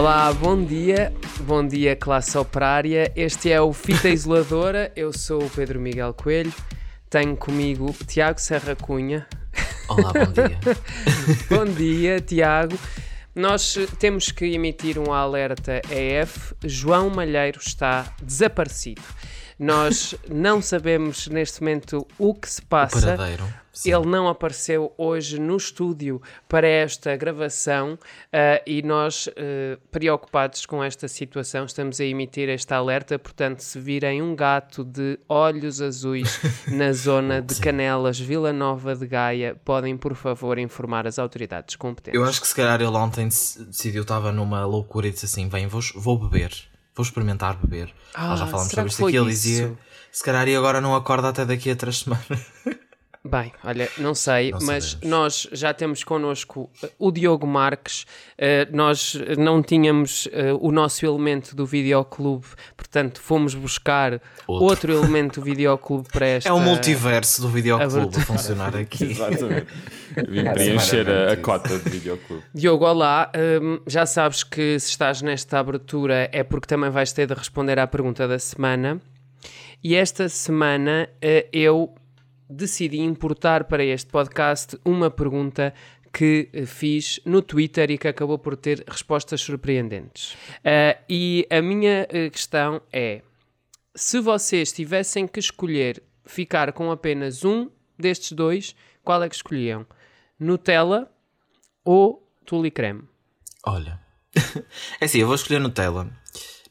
Olá, bom dia, bom dia classe operária. Este é o Fita Isoladora. Eu sou o Pedro Miguel Coelho. Tenho comigo Tiago Serra Cunha. Olá, bom dia. bom dia, Tiago. Nós temos que emitir um alerta EF. João Malheiro está desaparecido. Nós não sabemos neste momento o que se passa. Ele não apareceu hoje no estúdio para esta gravação uh, e nós, uh, preocupados com esta situação, estamos a emitir este alerta. Portanto, se virem um gato de olhos azuis na zona de Canelas, Vila Nova de Gaia, podem, por favor, informar as autoridades competentes. Eu acho que se calhar ele ontem decidiu, estava numa loucura e disse assim: Vem, vou, vou beber vou experimentar beber. Ah, Nós já falamos sobre isto aqui. Ele dizia, se calhar e agora não acorda até daqui a três semanas. Bem, olha, não sei, não mas sabemos. nós já temos connosco uh, o Diogo Marques, uh, nós não tínhamos uh, o nosso elemento do videoclube, portanto fomos buscar outro, outro elemento do videoclube para esta... É o multiverso do videoclube a funcionar aqui. Exatamente. Vim preencher a, a cota de videoclube. Diogo, olá, um, já sabes que se estás nesta abertura é porque também vais ter de responder à pergunta da semana. E esta semana eu decidi importar para este podcast uma pergunta que eh, fiz no Twitter e que acabou por ter respostas surpreendentes. Uh, e a minha eh, questão é: se vocês tivessem que escolher ficar com apenas um destes dois, qual é que escolhiam? Nutella ou Tule Creme? Olha, é assim, eu vou escolher Nutella.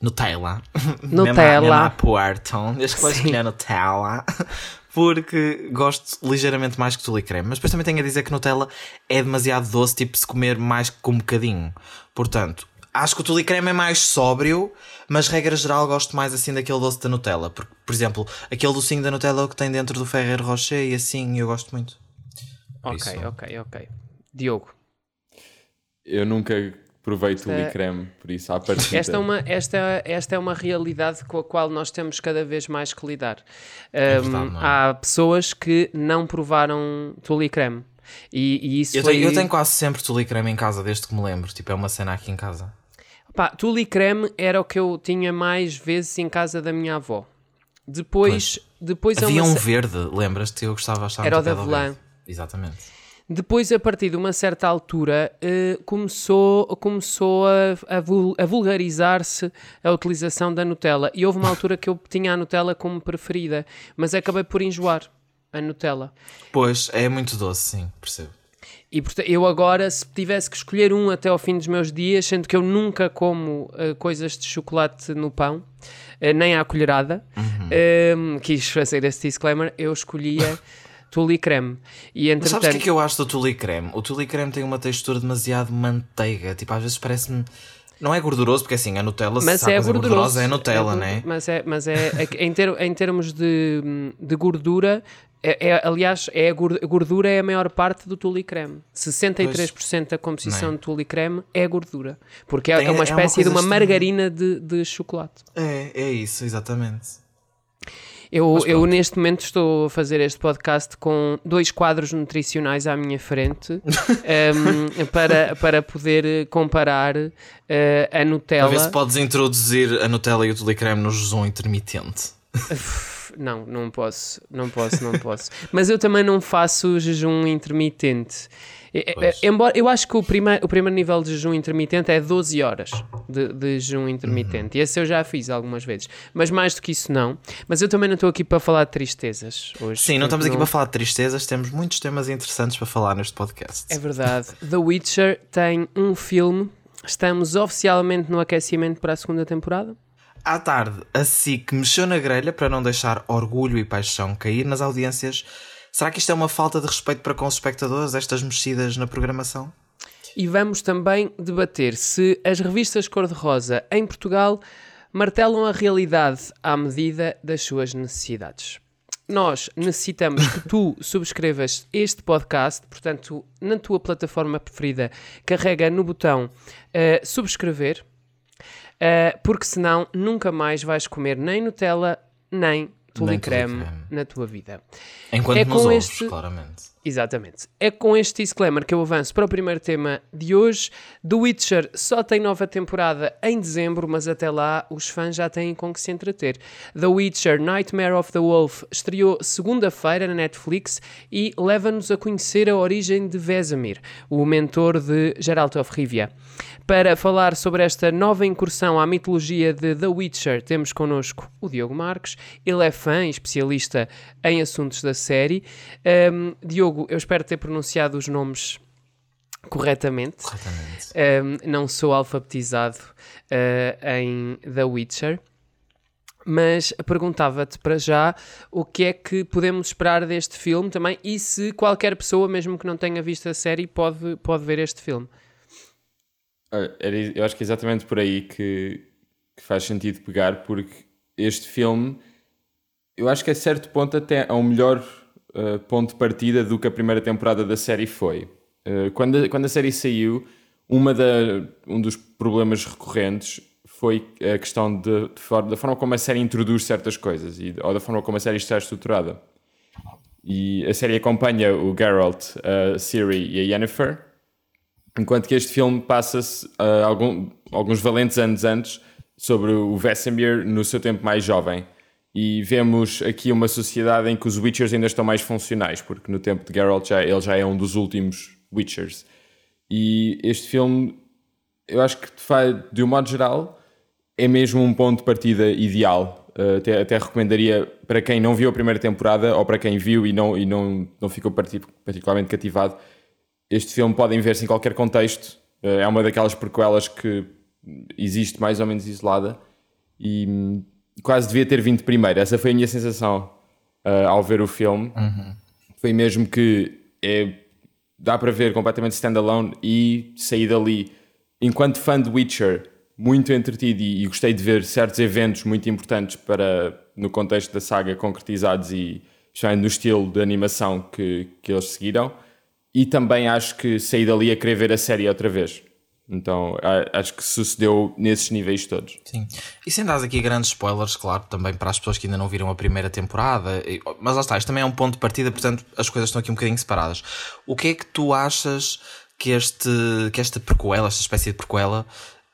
Nutella. Nutella. Mesmo Puerto. Desde que vou escolher Nutella porque gosto ligeiramente mais que tule creme. Mas depois também tenho a dizer que Nutella é demasiado doce, tipo se comer mais que com um bocadinho. Portanto, acho que o tule creme é mais sóbrio, mas regra geral gosto mais assim daquele doce da Nutella. Porque, por exemplo, aquele docinho da Nutella que tem dentro do Ferrer Rocher e assim, eu gosto muito. Ok, isso. ok, ok. Diogo. Eu nunca provei esta, tule creme, por isso à partida. Esta é, uma, esta, esta é uma realidade com a qual nós temos cada vez mais que lidar. É verdade, é? Há pessoas que não provaram tule creme. E, e isso eu, foi... tenho, eu tenho quase sempre tule creme em casa, desde que me lembro. Tipo, é uma cena aqui em casa. Pá, tule creme era o que eu tinha mais vezes em casa da minha avó. Depois, depois havia uma... um verde, lembras-te? Eu gostava de Era o da Velã. Exatamente. Depois, a partir de uma certa altura, uh, começou, começou a, a, vul, a vulgarizar-se a utilização da Nutella. E houve uma altura que eu tinha a Nutella como preferida, mas acabei por enjoar a Nutella. Pois, é muito doce, sim, percebo. E portanto, eu agora, se tivesse que escolher um até ao fim dos meus dias, sendo que eu nunca como uh, coisas de chocolate no pão, uh, nem à colherada, uhum. quis fazer esse disclaimer, eu escolhia tule creme. E entretanto... Mas sabes o que é que eu acho do tule creme? O tule creme tem uma textura demasiado manteiga. Tipo, às vezes parece-me. Não é gorduroso, porque assim, a Nutella, mas se é gordurosa, é Nutella, é, né? Mas é, mas é, é em, ter, em termos de, de gordura, é, é, aliás, é a gordura é a maior parte do tule creme. 63% pois, da composição é? de tule creme é gordura. Porque é, Tem, é uma espécie é uma de uma margarina de, de chocolate. É, é isso, exatamente. Eu, eu neste momento estou a fazer este podcast com dois quadros nutricionais à minha frente um, para, para poder comparar uh, a Nutella. A ver se podes introduzir a Nutella e o Tulicreme no jejum intermitente. Não, não posso, não posso, não posso. Mas eu também não faço jejum intermitente. É, embora eu acho que o primeiro, o primeiro nível de jejum intermitente é 12 horas de, de jejum intermitente. Uhum. E esse eu já fiz algumas vezes. Mas mais do que isso, não. Mas eu também não estou aqui para falar de tristezas hoje. Sim, não estamos não... aqui para falar de tristezas, temos muitos temas interessantes para falar neste podcast. É verdade. The Witcher tem um filme. Estamos oficialmente no aquecimento para a segunda temporada. À tarde, a SIC mexeu na grelha para não deixar orgulho e paixão cair nas audiências Será que isto é uma falta de respeito para com os espectadores, estas mexidas na programação? E vamos também debater se as revistas cor-de-rosa em Portugal martelam a realidade à medida das suas necessidades. Nós necessitamos que tu subscrevas este podcast, portanto, na tua plataforma preferida, carrega no botão uh, subscrever, uh, porque senão nunca mais vais comer nem Nutella nem tule creme na tua vida. Enquanto É nos com ouves, este- claramente. Exatamente. É com este disclaimer que eu avanço para o primeiro tema de hoje. The Witcher só tem nova temporada em dezembro, mas até lá os fãs já têm com que se entreter. The Witcher Nightmare of the Wolf estreou segunda-feira na Netflix e leva-nos a conhecer a origem de Vesemir, o mentor de Geralt of Rivia. Para falar sobre esta nova incursão à mitologia de The Witcher, temos connosco o Diogo Marques. Ele é fã e especialista em assuntos da série. Ahm, Diogo, eu espero ter pronunciado os nomes corretamente. Corretamente. Ahm, não sou alfabetizado ah, em The Witcher. Mas perguntava-te para já o que é que podemos esperar deste filme também e se qualquer pessoa, mesmo que não tenha visto a série, pode, pode ver este filme. Eu acho que é exatamente por aí que, que faz sentido pegar, porque este filme, eu acho que a certo ponto até é um melhor ah, ponto de partida do que a primeira temporada da série foi. Ah, quando, a, quando a série saiu, uma da, um dos problemas recorrentes foi a questão de, de da forma como a série introduz certas coisas e, ou da forma como a série está estruturada. E a série acompanha o Geralt, a Ciri e a Yennefer, Enquanto que este filme passa-se ah, algum- alguns valentes anos antes sobre o Vesemir no seu tempo mais jovem. E vemos aqui uma sociedade em que os Witchers ainda estão mais funcionais, porque no tempo de Geralt já, ele já é um dos últimos Witchers. E este filme, eu acho que de um modo geral, é mesmo um ponto de partida ideal. Uh, até, até recomendaria para quem não viu a primeira temporada ou para quem viu e não, e não, não ficou parti- particularmente cativado. Este filme podem ver-se em qualquer contexto. Uh, é uma daquelas prequelas que existe mais ou menos isolada e hum, quase devia ter vindo primeiro. Essa foi a minha sensação uh, ao ver o filme. Foi mesmo que é, dá para ver completamente standalone e sair dali enquanto fã de Witcher muito entretido e, e gostei de ver certos eventos muito importantes para no contexto da saga concretizados e já no estilo de animação que, que eles seguiram e também acho que saí dali a querer ver a série outra vez então acho que sucedeu nesses níveis todos Sim. E sem dar aqui grandes spoilers, claro, também para as pessoas que ainda não viram a primeira temporada. Mas lá está, isto também é um ponto de partida, portanto as coisas estão aqui um bocadinho separadas. O que é que tu achas que, este, que esta prequela, esta espécie de prequela,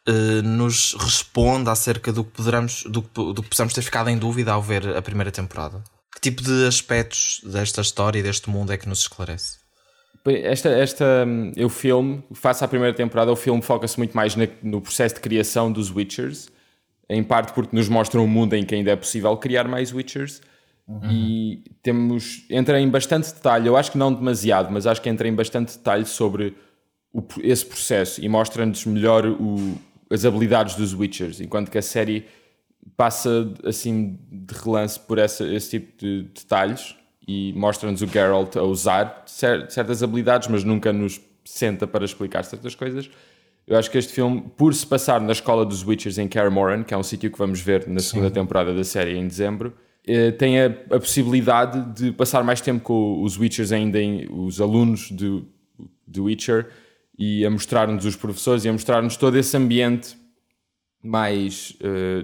eh, nos responde acerca do que, poderamos, do, do que possamos ter ficado em dúvida ao ver a primeira temporada? Que tipo de aspectos desta história e deste mundo é que nos esclarece? Esta, esta, hum, o filme, face à primeira temporada, o filme foca-se muito mais na- no processo de criação dos Witchers, em parte porque nos mostra um mundo em que ainda é possível criar mais Witchers. E temos, entra em bastante detalhe, eu acho que não demasiado, mas acho que entra em bastante detalhe sobre o- esse processo e mostra-nos melhor o- as habilidades dos Witchers, enquanto que a série passa assim de relance por essa, esse tipo de detalhes e mostra-nos o Geralt a usar cer- certas habilidades, mas nunca nos senta para explicar certas coisas. Eu acho que este filme, por se passar na escola dos Witchers em Kaer Morhen, que é um sítio que vamos ver na segunda temporada da série em dezembro, eh, tem a, a possibilidade de passar mais tempo com os Witchers ainda, em, os alunos do, do Witcher, e a mostrar-nos os professores e a mostrar-nos todo esse ambiente mais eh,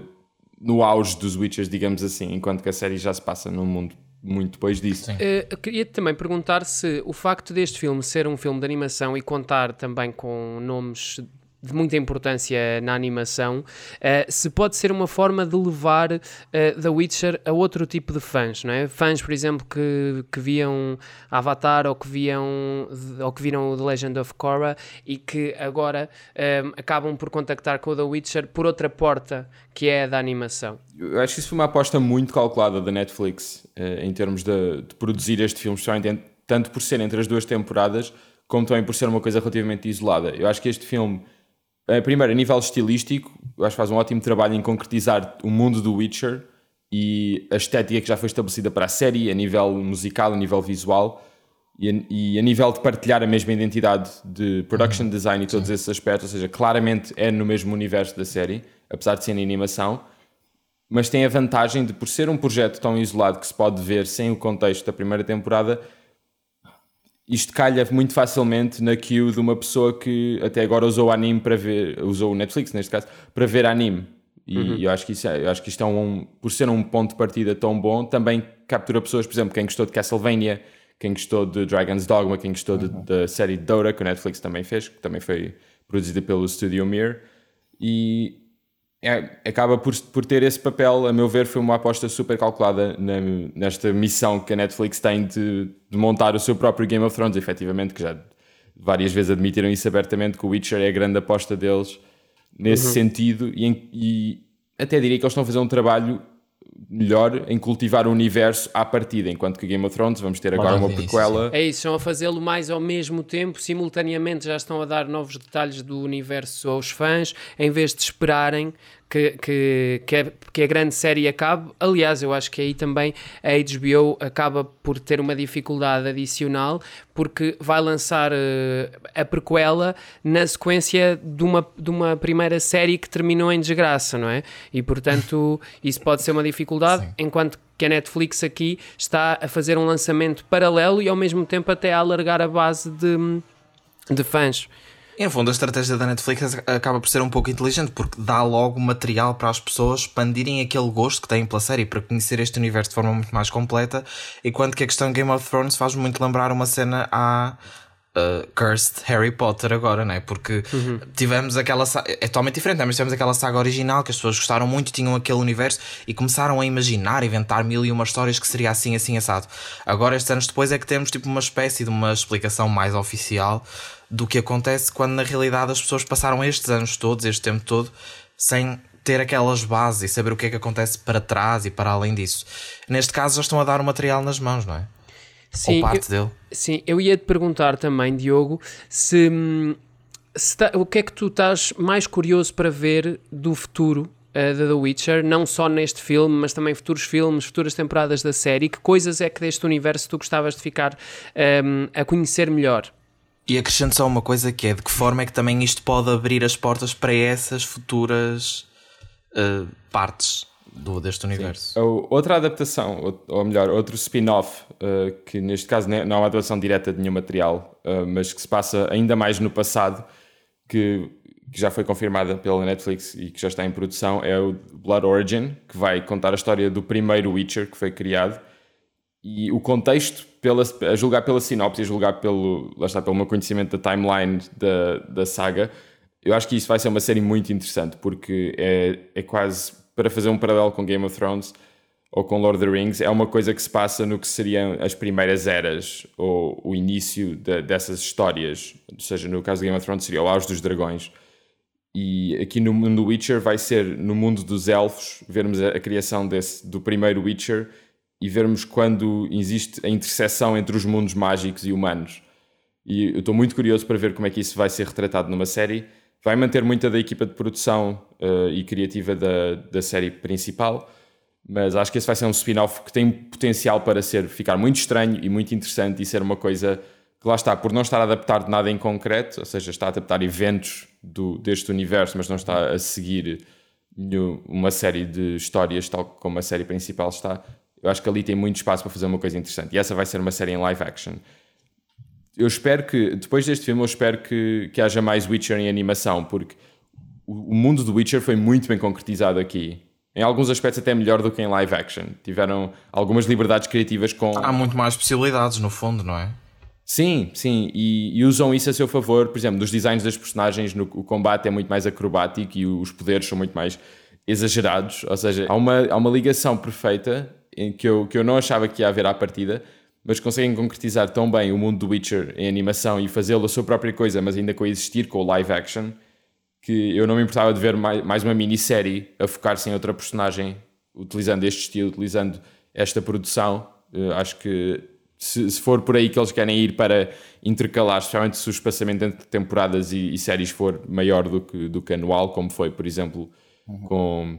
no auge dos Witchers, digamos assim, enquanto que a série já se passa num mundo muito depois disso. Eu queria também perguntar se o facto deste filme ser um filme de animação e contar também com nomes de muita importância na animação, eh, se pode ser uma forma de levar eh, The Witcher a outro tipo de fãs, não é? Fãs, por exemplo, que, que viam Avatar ou que, viam, ou que viram The Legend of Korra e que agora eh, acabam por contactar com o The Witcher por outra porta que é a da animação. Eu acho que isso foi uma aposta muito calculada da Netflix eh, em termos de, de produzir este filme, tanto por ser entre as duas temporadas, como também por ser uma coisa relativamente isolada. Eu acho que este filme, primeiro, a nível estilístico, eu acho que faz um ótimo trabalho em concretizar o mundo do Witcher e a estética que já foi estabelecida para a série, a nível musical, a nível visual. E a, e a nível de partilhar a mesma identidade de production design e todos esses aspectos, ou seja, claramente é no mesmo universo da série, apesar de ser em animação, mas tem a vantagem de, por ser um projeto tão isolado que se pode ver sem o contexto da primeira temporada, isto calha muito facilmente na queue de uma pessoa que até agora usou o anime para ver, usou o Netflix neste caso, para ver anime. E uhum. eu, acho que isso é, eu acho que isto é um, por ser um ponto de partida tão bom, também captura pessoas, por exemplo, quem gostou de Castlevania, quem gostou de Dragon's Dogma, quem gostou uhum. da série Dora, que o Netflix também fez, que também foi produzida pelo Studio Mir. E é, acaba por, por ter esse papel, a meu ver, foi uma aposta super calculada na, nesta missão que a Netflix tem de, de, montar o seu próprio Game of Thrones, efetivamente, que já várias vezes admitiram isso abertamente, que o Witcher é a grande aposta deles nesse uhum. sentido, e, e, até diria que eles estão a fazer um trabalho melhor em cultivar o universo à partida, enquanto que Game of Thrones vamos ter agora uma prequela. É isso, estão a fazê-lo mais ao mesmo tempo, simultaneamente já estão a dar novos detalhes do universo aos fãs, em vez de esperarem que, que, que, a, que a grande série acabe. Aliás, eu acho que aí também a HBO acaba por ter uma dificuldade adicional, porque vai lançar uh, a prequela na sequência de uma, de uma primeira série que terminou em desgraça, não é? E portanto, isso pode ser uma dificuldade, Sim. enquanto que a Netflix aqui está a fazer um lançamento paralelo e ao mesmo tempo até a alargar a base de, de fãs. Em fundo, a estratégia da Netflix acaba por ser um pouco inteligente, porque dá logo material para as pessoas expandirem aquele gosto que têm pela série para conhecer este universo de forma muito mais completa, enquanto que a questão Game of Thrones faz muito lembrar uma cena a Uh, Cursed Harry Potter agora, não é? Porque uhum. tivemos aquela é totalmente diferente, né? mas tivemos aquela saga original que as pessoas gostaram muito, tinham aquele universo e começaram a imaginar, inventar mil e uma histórias que seria assim, assim, assado. Agora, estes anos depois, é que temos tipo uma espécie de uma explicação mais oficial do que acontece quando na realidade as pessoas passaram estes anos todos, este tempo todo, sem ter aquelas bases e saber o que é que acontece para trás e para além disso. Neste caso, já estão a dar o material nas mãos, não é? Sim, Ou parte eu, dele. Sim, eu ia te perguntar também, Diogo, se, se tá, o que é que tu estás mais curioso para ver do futuro uh, da The Witcher, não só neste filme, mas também futuros filmes, futuras temporadas da série. Que coisas é que deste universo tu gostavas de ficar um, a conhecer melhor? E acrescento só uma coisa que é de que forma é que também isto pode abrir as portas para essas futuras uh, partes do, deste universo. Sim. Outra adaptação, ou melhor, outro spin-off, uh, que neste caso não é uma adaptação direta de nenhum material, uh, mas que se passa ainda mais no passado, que, que, já foi confirmada pela Netflix e que já está em produção, é o Blood Origin, que vai contar a história do primeiro Witcher que foi criado. E o contexto pela, a julgar pela sinopse, a julgar pelo, lá está, pelo meu conhecimento da timeline da, da saga, eu acho que isso vai ser uma série muito interessante, porque é, é quase para fazer um paralelo com Game of Thrones ou com Lord of the Rings, é uma coisa que se passa no que seriam as primeiras eras ou o início de, dessas histórias. Ou seja, no caso de Game of Thrones seria o Auge dos Dragões. E aqui no mundo Witcher vai ser no mundo dos elfos, vermos a, a criação desse, do primeiro Witcher e vermos quando existe a interseção entre os mundos mágicos e humanos. E eu estou muito curioso para ver como é que isso vai ser retratado numa série. Vai manter muita da equipa de produção uh, e criativa da, da série principal, mas acho que esse vai ser um spin-off que tem potencial para ser, ficar muito estranho e muito interessante e ser uma coisa que lá está, por não estar a adaptar de nada em concreto, ou seja, está a adaptar eventos do, deste universo, mas não está a seguir uma série de histórias tal como a série principal está, eu acho que ali tem muito espaço para fazer uma coisa interessante. E essa vai ser uma série em live action. Eu espero que, depois deste filme, eu espero que, que haja mais Witcher em animação, porque o, o mundo do Witcher foi muito bem concretizado aqui. Em alguns aspectos até melhor do que em live action. Tiveram algumas liberdades criativas com... Há muito mais possibilidades, no fundo, não é? Sim, sim, e, e, usam isso a seu favor. Por exemplo, dos designs das personagens, no, o combate é muito mais acrobático e os poderes são muito mais exagerados. Ou seja, há uma, há uma ligação perfeita em que eu, que eu não achava que ia haver à partida, mas conseguem concretizar tão bem o mundo do Witcher em animação e fazê-lo a sua própria coisa, mas ainda coexistir com o live action, que eu não me importava de ver mais, mais uma minissérie a focar-se em outra personagem, utilizando este estilo, utilizando esta produção. Uh, acho que se, se, for por aí que eles querem ir para intercalar, especialmente se o espaçamento entre temporadas e, e séries for maior do que, do que anual, como foi, por exemplo, uhum. com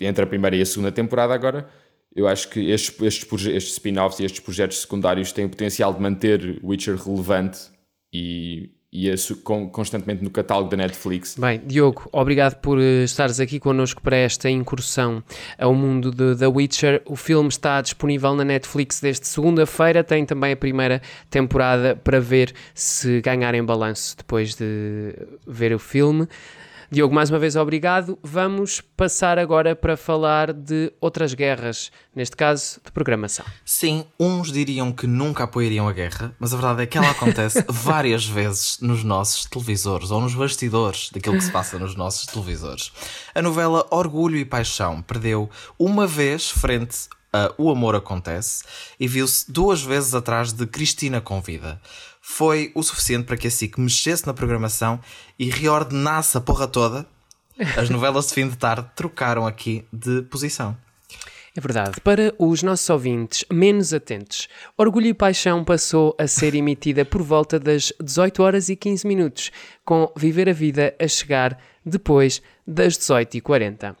entre a primeira e a segunda temporada agora, eu acho que estes, estes, estes spin-offs e estes projetos secundários têm o potencial de manter Witcher relevante e, e constantemente no catálogo da Netflix. Bem, Diogo, obrigado por eh, estares aqui connosco para esta incursão ao mundo de The Witcher. O filme está disponível na Netflix desde segunda-feira, tem também a primeira temporada para ver se ganharem balanço depois de ver o filme. Diogo, mais uma vez obrigado. Vamos passar agora para falar de outras guerras, neste caso de programação. Sim, uns diriam que nunca apoiariam a guerra, mas a verdade é que ela acontece várias vezes nos nossos televisores ou nos bastidores daquilo que se passa nos nossos televisores. A novela Orgulho e Paixão perdeu uma vez frente a O Amor Acontece e viu-se duas vezes atrás de Cristina Convida foi o suficiente para que a SIC mexesse na programação e reordenasse a porra toda. As novelas de fim de tarde trocaram aqui de posição. É verdade. Para os nossos ouvintes menos atentos, Orgulho e Paixão passou a ser emitida por volta das 18 horas e 15 minutos, com Viver a Vida a chegar depois das 18h40.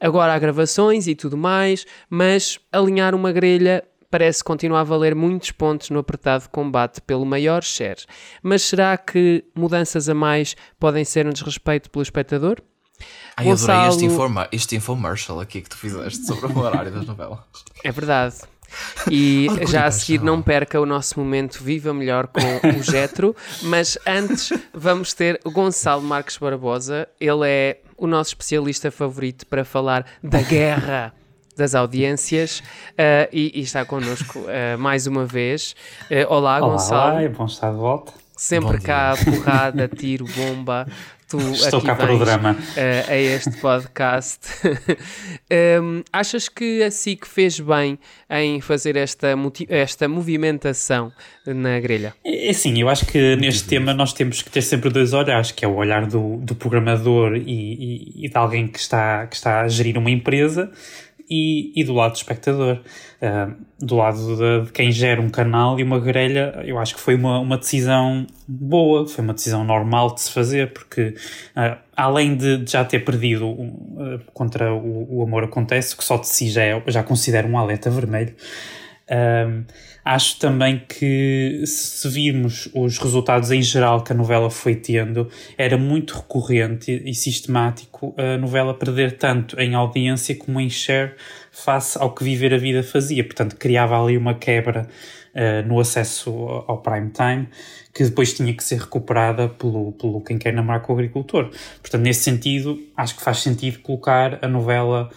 Agora há gravações e tudo mais, mas alinhar uma grelha parece continuar a valer muitos pontos no apertado combate pelo maior share. Mas será que mudanças a mais podem ser um desrespeito pelo espectador? Ai, Gonçalo... adorei este, informa este infomercial aqui que tu fizeste sobre o horário das novelas. É verdade. E já a seguir não perca o nosso momento Viva Melhor com o Getro, mas antes vamos ter o Gonçalo Marques Barbosa, ele é o nosso especialista favorito para falar da guerra das audiências uh, e, e, está connosco uh, mais uma vez. Uh, olá, olá, Gonçalo. Olá, é bom estar de volta. Sempre cá, porrada, tiro, bomba. Tu Estou cá para o drama. a este podcast. um, achas que a SIC fez bem em fazer esta, esta movimentação na grelha? É, é sim, eu acho que neste tema nós temos que ter sempre dois olhares, que é o olhar do, do programador e, e, e de alguém que está, que está a gerir uma empresa e, e do lado do espectador. Uh, do lado de, de, quem gera um canal e uma grelha, eu acho que foi uma, uma decisão boa, foi uma decisão normal de se fazer, porque uh, além de, de, já ter perdido uh, contra o, o Amor Acontece, que só de si já, é, já considero um alerta vermelho, acho também que se virmos os resultados em geral que a novela foi tendo, era muito recorrente e sistemático a novela perder tanto em audiência como em share face ao que Viver a Vida fazia. Portanto, criava ali uma quebra uh, no acesso ao prime time que depois tinha que ser recuperada pelo, pelo quem quer namorar com o agricultor. Portanto, nesse sentido, acho que faz sentido colocar a novela,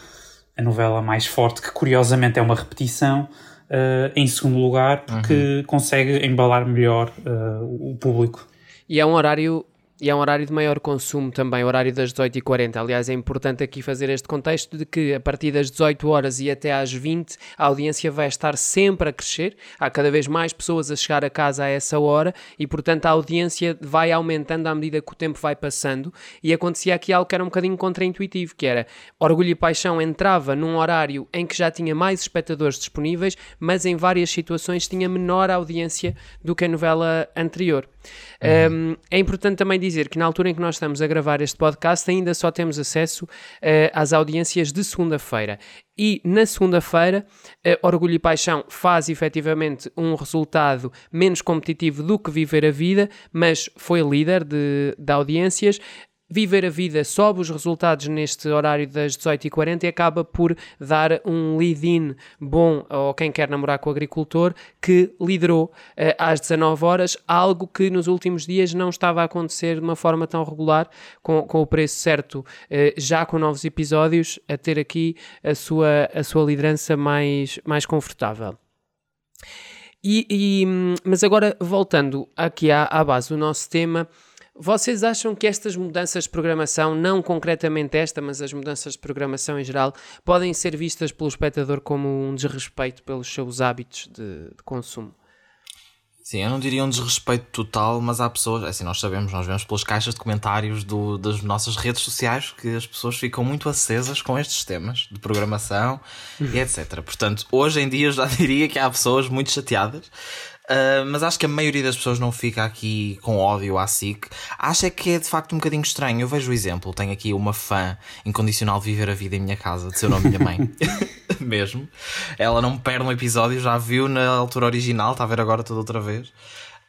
a novela mais forte, que curiosamente é uma repetição, uh, em segundo lugar, porque uhum. consegue embalar melhor uh, o público. E é um horário e é um horário de maior consumo também, horário das 18h40. Aliás, é importante aqui fazer este contexto de que a partir das 18 horas e até às 20 a audiência vai estar sempre a crescer. Há cada vez mais pessoas a chegar a casa a essa hora e, portanto, a audiência vai aumentando à medida que o tempo vai passando. E acontecia aqui algo que era um bocadinho contraintuitivo, que era Orgulho e Paixão entrava num horário em que já tinha mais espectadores disponíveis, mas em várias situações tinha menor audiência do que a novela anterior. Uhum. Um, é importante também dizer que na altura em que nós estamos a gravar este podcast ainda só temos acesso uh, às audiências de segunda-feira. E na segunda-feira, uh, Orgulho e Paixão faz efetivamente um resultado menos competitivo do que Viver a Vida, mas foi líder de, de audiências. Viver a Vida sobe os resultados neste horário das 18h40 e acaba por dar um lead-in bom ao quem quer namorar com o agricultor, que liderou uh, às 19 horas, algo que nos últimos dias não estava a acontecer de uma forma tão regular, com, com o preço certo, uh, já com novos episódios, a ter aqui a sua, a sua liderança mais, mais confortável. E, e, mas agora, voltando aqui à, à base do nosso tema, vocês acham que estas mudanças de programação, não concretamente esta, mas as mudanças de programação em geral, podem ser vistas pelo espectador como um desrespeito pelos seus hábitos de, de consumo? Sim, eu não diria um desrespeito total, mas há pessoas, assim, nós sabemos, nós vemos pelas caixas de comentários do, das nossas redes sociais que as pessoas ficam muito acesas com estes temas de programação e etc. Portanto, hoje em dia eu já diria que há pessoas muito chateadas Uh, mas acho que a maioria das pessoas não fica aqui com ódio à SIC. Acha que é de facto um bocadinho estranho. Eu vejo o exemplo. Tenho aqui uma fã incondicional de viver a vida em minha casa, de seu nome minha mãe. Mesmo. Ela não perde um episódio, já viu na altura original, está a ver agora toda outra vez.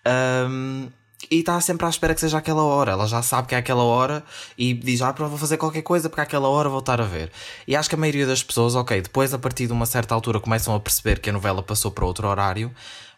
Um, e está sempre à espera que seja aquela hora. Ela já sabe que é aquela hora e diz: Ah, vou fazer qualquer coisa porque aquela hora vou estar a ver. E acho que a maioria das pessoas, ok, depois a partir de uma certa altura começam a perceber que a novela passou para outro horário,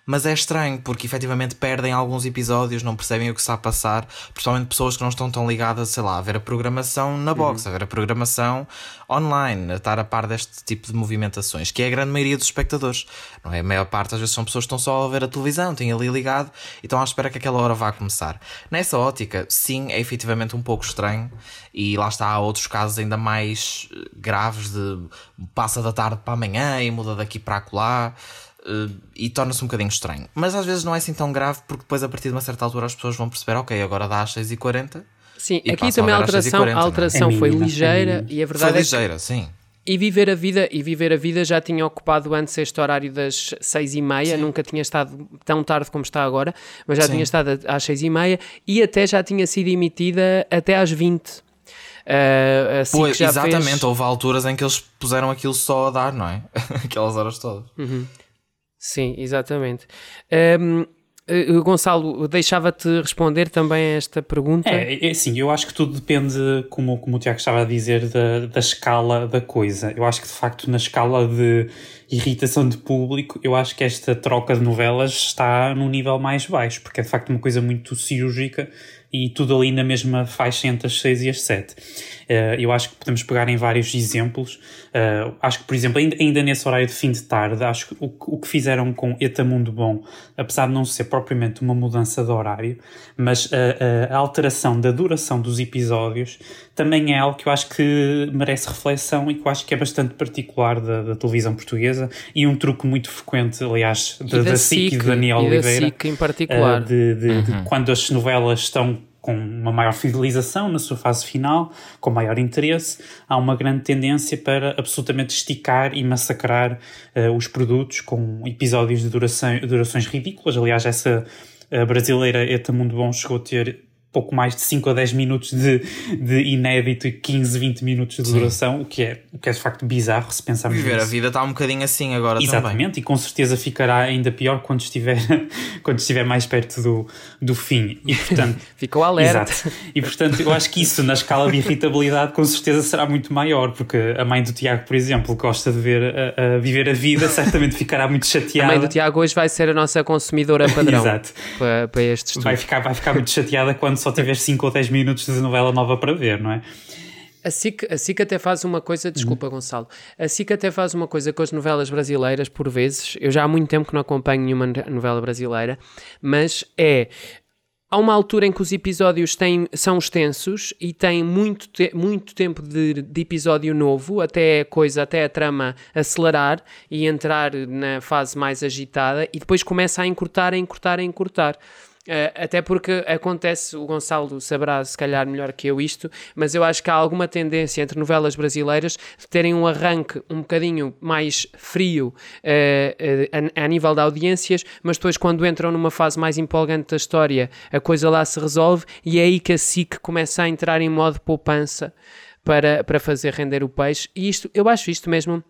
mas é estranho porque efetivamente perdem alguns episódios, não percebem o que está a passar, principalmente pessoas que não estão tão ligadas, sei lá, a ver a programação na box, uhum. a ver a programação online, a estar a par deste tipo de movimentações, que é a grande maioria dos espectadores, não é? A maior parte às vezes são pessoas que estão só a ver a televisão, têm ali ligado e estão à espera que aquela hora vá começar. Nessa ótica, sim, é efetivamente um pouco estranho e lá está, há outros casos ainda mais eh, graves de passa da tarde para amanhã e muda daqui para acolá. Uh, e torna-se um bocadinho estranho. Mas às vezes não é assim tão grave, porque depois, a partir de uma certa altura, as pessoas vão perceber: ok, agora dá às 6h40. Sim, aqui também a alteração, 40, a alteração é? foi ligeira é e a verdade foi ligeira, é que, sim. E viver a vida e viver a vida já tinha ocupado antes este horário das seis e meia, nunca tinha estado tão tarde como está agora, mas já sim. tinha estado às seis e meia e até já tinha sido emitida até às 20. Uh, assim pois, exatamente, fez... houve alturas em que eles puseram aquilo só a dar, não é? Aquelas horas todas. Uhum. Sim, exatamente. Um, Uh, Gonçalo, deixava-te responder também a esta pergunta? É, é sim, eu acho que tudo depende, como, como o Tiago estava a dizer, da, da escala da coisa. Eu acho que de facto na escala de irritação de público, eu acho que esta troca de novelas está num nível mais baixo, porque é de facto uma coisa muito cirúrgica e tudo ali na mesma faixa entre as 6 e as 7. Uh, eu acho que podemos pegar em vários exemplos. Uh, acho que, por exemplo, ainda, ainda, nesse horário de fim de tarde, acho que o, o que fizeram com Eta Mundo Bom, apesar de não ser propriamente uma mudança de horário, mas a, a, alteração da duração dos episódios também é algo que eu acho que merece reflexão e que eu acho que é bastante particular da, da televisão portuguesa e um truque muito frequente, aliás, da, da, SIC e de Daniel e Oliveira. Da SIC em particular. Uh, de, de, uhum. de quando as novelas estão com uma maior fidelização na sua fase final, com maior interesse, há uma grande tendência para absolutamente esticar e massacrar uh, os produtos com episódios de duração, durações ridículas. Aliás, essa uh, brasileira Eta Mundo Bom chegou a ter pouco mais de 5 a 10 minutos de, de inédito e 15, 20 minutos de Sim. duração, o que, é, o que é de facto bizarro se pensarmos Viver nisso. a vida está um bocadinho assim agora Exatamente, também. e com certeza ficará ainda pior quando estiver, quando estiver mais perto do, do fim. E portanto... Ficou alerta. Exato. E portanto eu acho que isso na escala de irritabilidade com certeza será muito maior, porque a mãe do Tiago, por exemplo, gosta de ver a, a viver a vida, certamente ficará muito chateada. A mãe do Tiago hoje vai ser a nossa consumidora padrão Exato. Para, para este estudo. Vai ficar, vai ficar muito chateada quando só tiver 5 ou 10 minutos de novela nova para ver, não é? A SIC, a SIC até faz uma coisa, desculpa Gonçalo, a SIC até faz uma coisa com as novelas brasileiras, por vezes, eu já há muito tempo que não acompanho nenhuma novela brasileira, mas é, há uma altura em que os episódios têm, são extensos e têm muito, te, muito tempo de, de, episódio novo, até a coisa, até a trama acelerar e entrar na fase mais agitada e depois começa a encurtar, a encurtar, a encurtar. Uh, até porque acontece, o Gonçalo saberá se calhar melhor que eu isto, mas eu acho que há alguma tendência entre novelas brasileiras de terem um arranque um bocadinho mais frio uh, uh, a, a, nível de audiências, mas depois quando entram numa fase mais empolgante da história, a coisa lá se resolve e é aí que a SIC começa a entrar em modo poupança para, para fazer render o peixe. E isto, eu acho isto mesmo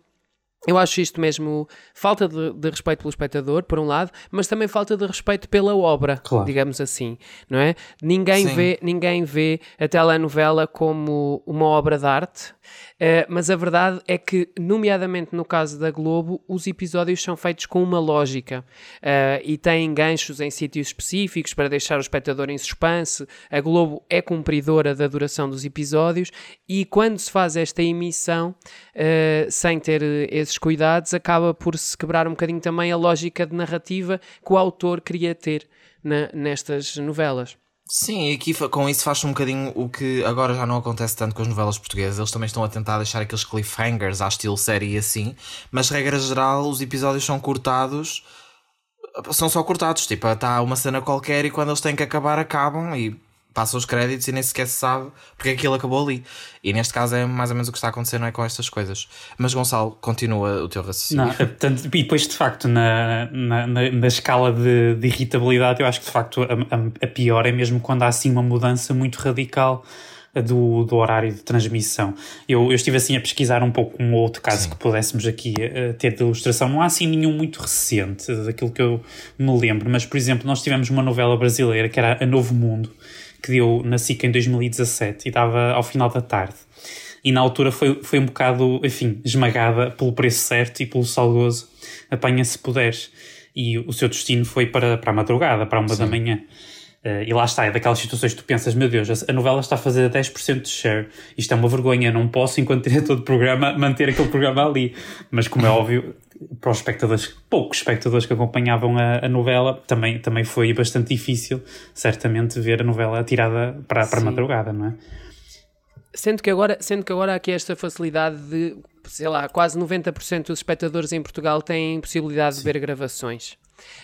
eu acho isto mesmo falta de, de, respeito pelo espectador, por um lado, mas também falta de respeito pela obra, claro. digamos assim, não é? Ninguém vê, ninguém vê a telenovela como uma obra de arte, Uh, mas a verdade é que, nomeadamente no caso da Globo, os episódios são feitos com uma lógica uh, e têm ganchos em sítios específicos para deixar o espectador em suspense. A Globo é cumpridora da duração dos episódios e, quando se faz esta emissão uh, sem ter esses cuidados, acaba por se quebrar um bocadinho também a lógica de narrativa que o autor queria ter na, nestas novelas. Sim, e aqui com isso faz um bocadinho o que agora já não acontece tanto com as novelas portuguesas. Eles também estão a tentar deixar aqueles cliffhangers à estilo série e assim, mas regra geral os episódios são cortados, são só cortados. Tipo, está uma cena qualquer e quando eles têm que acabar, acabam e passa os créditos e nem sequer se sabe porque aquilo acabou ali. E neste caso é mais ou menos o que está acontecendo é com estas coisas. Mas Gonçalo, continua o teu raciocínio. Não, portanto, e depois de facto na, na, na, na escala de, de, irritabilidade eu acho que de facto a, a, pior é mesmo quando há assim uma mudança muito radical do, do horário de transmissão. Eu, eu estive assim a pesquisar um pouco um outro caso Sim. que pudéssemos aqui uh, ter de ilustração. Não há assim nenhum muito recente daquilo que eu me lembro, mas por exemplo nós tivemos uma novela brasileira que era A Novo Mundo que deu na SIC em 2017 e estava ao final da tarde. E na altura foi, foi um bocado, enfim, esmagada pelo preço certo e pelo salgoso. Apanha se puderes. e o seu destino foi para, para a madrugada, para uma Sim. da manhã. Uh, e lá está, é daquelas situações que tu pensas, meu Deus, a novela está a fazer 10% de share, isto é uma vergonha, não posso, enquanto diretor de programa, manter aquele programa ali. Mas como é óbvio, para os espectadores, poucos espectadores que acompanhavam a, a, novela, também, também foi bastante difícil, certamente, ver a novela tirada para, para a madrugada, não é? Sendo que, agora, sendo que agora há aqui esta facilidade de, sei lá, quase 90% dos espectadores em Portugal têm possibilidade Sim. de ver gravações.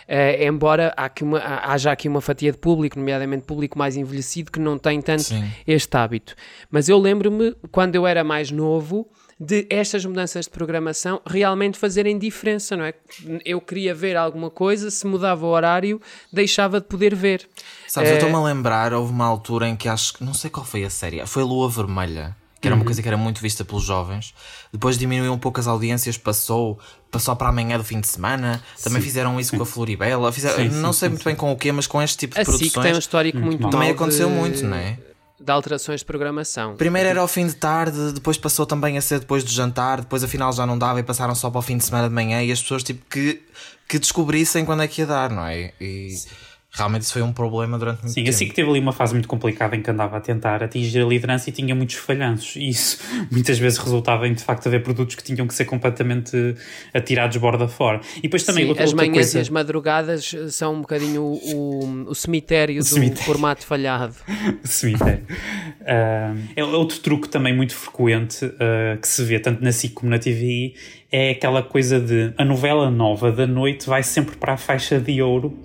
Uh, embora aqui uma, haja aqui uma fatia de público, nomeadamente público mais envelhecido, que não tem tanto Sim. este hábito. Mas eu lembro-me, quando eu era mais novo, de estas mudanças de programação realmente fazerem diferença, não é? Eu queria ver alguma coisa, se mudava o horário, deixava de poder ver. Sabes, é... eu estou-me a lembrar, houve uma altura em que acho que, não sei qual foi a série, foi Lua Vermelha que era uma uhum. coisa que era muito vista pelos jovens. Depois diminuiu um pouco as audiências, passou, passou para amanhã do fim de semana. Também sim. fizeram isso com a Floribela. Fizeram, sim, não sim, sei muito bem com o quê, mas com este tipo de a produções. SIC tem um histórico muito, muito Também aconteceu de... muito, não é? de alterações de programação. Primeiro era ao fim de tarde, depois passou também a ser depois do jantar, depois afinal já não dava e passaram só para o fim de semana de manhã e as pessoas tipo que, que descobrissem quando é que ia dar, não é? E... Sim realmente isso foi um problema durante muito Sim, tempo. Sim, assim que teve ali uma fase muito complicada em que andava a tentar atingir a liderança e tinha muitos falhanços. E isso muitas vezes resultava em de facto haver produtos que tinham que ser completamente atirados borda fora. E depois também Sim, outra, as outra manhãs coisa... e as madrugadas são um bocadinho o, o, o cemitério o do cemitério. formato falhado. o cemitério. Uh, é outro truque também muito frequente uh, que se vê tanto na SIC como na TVI é aquela coisa de a novela nova da noite vai sempre para a faixa de ouro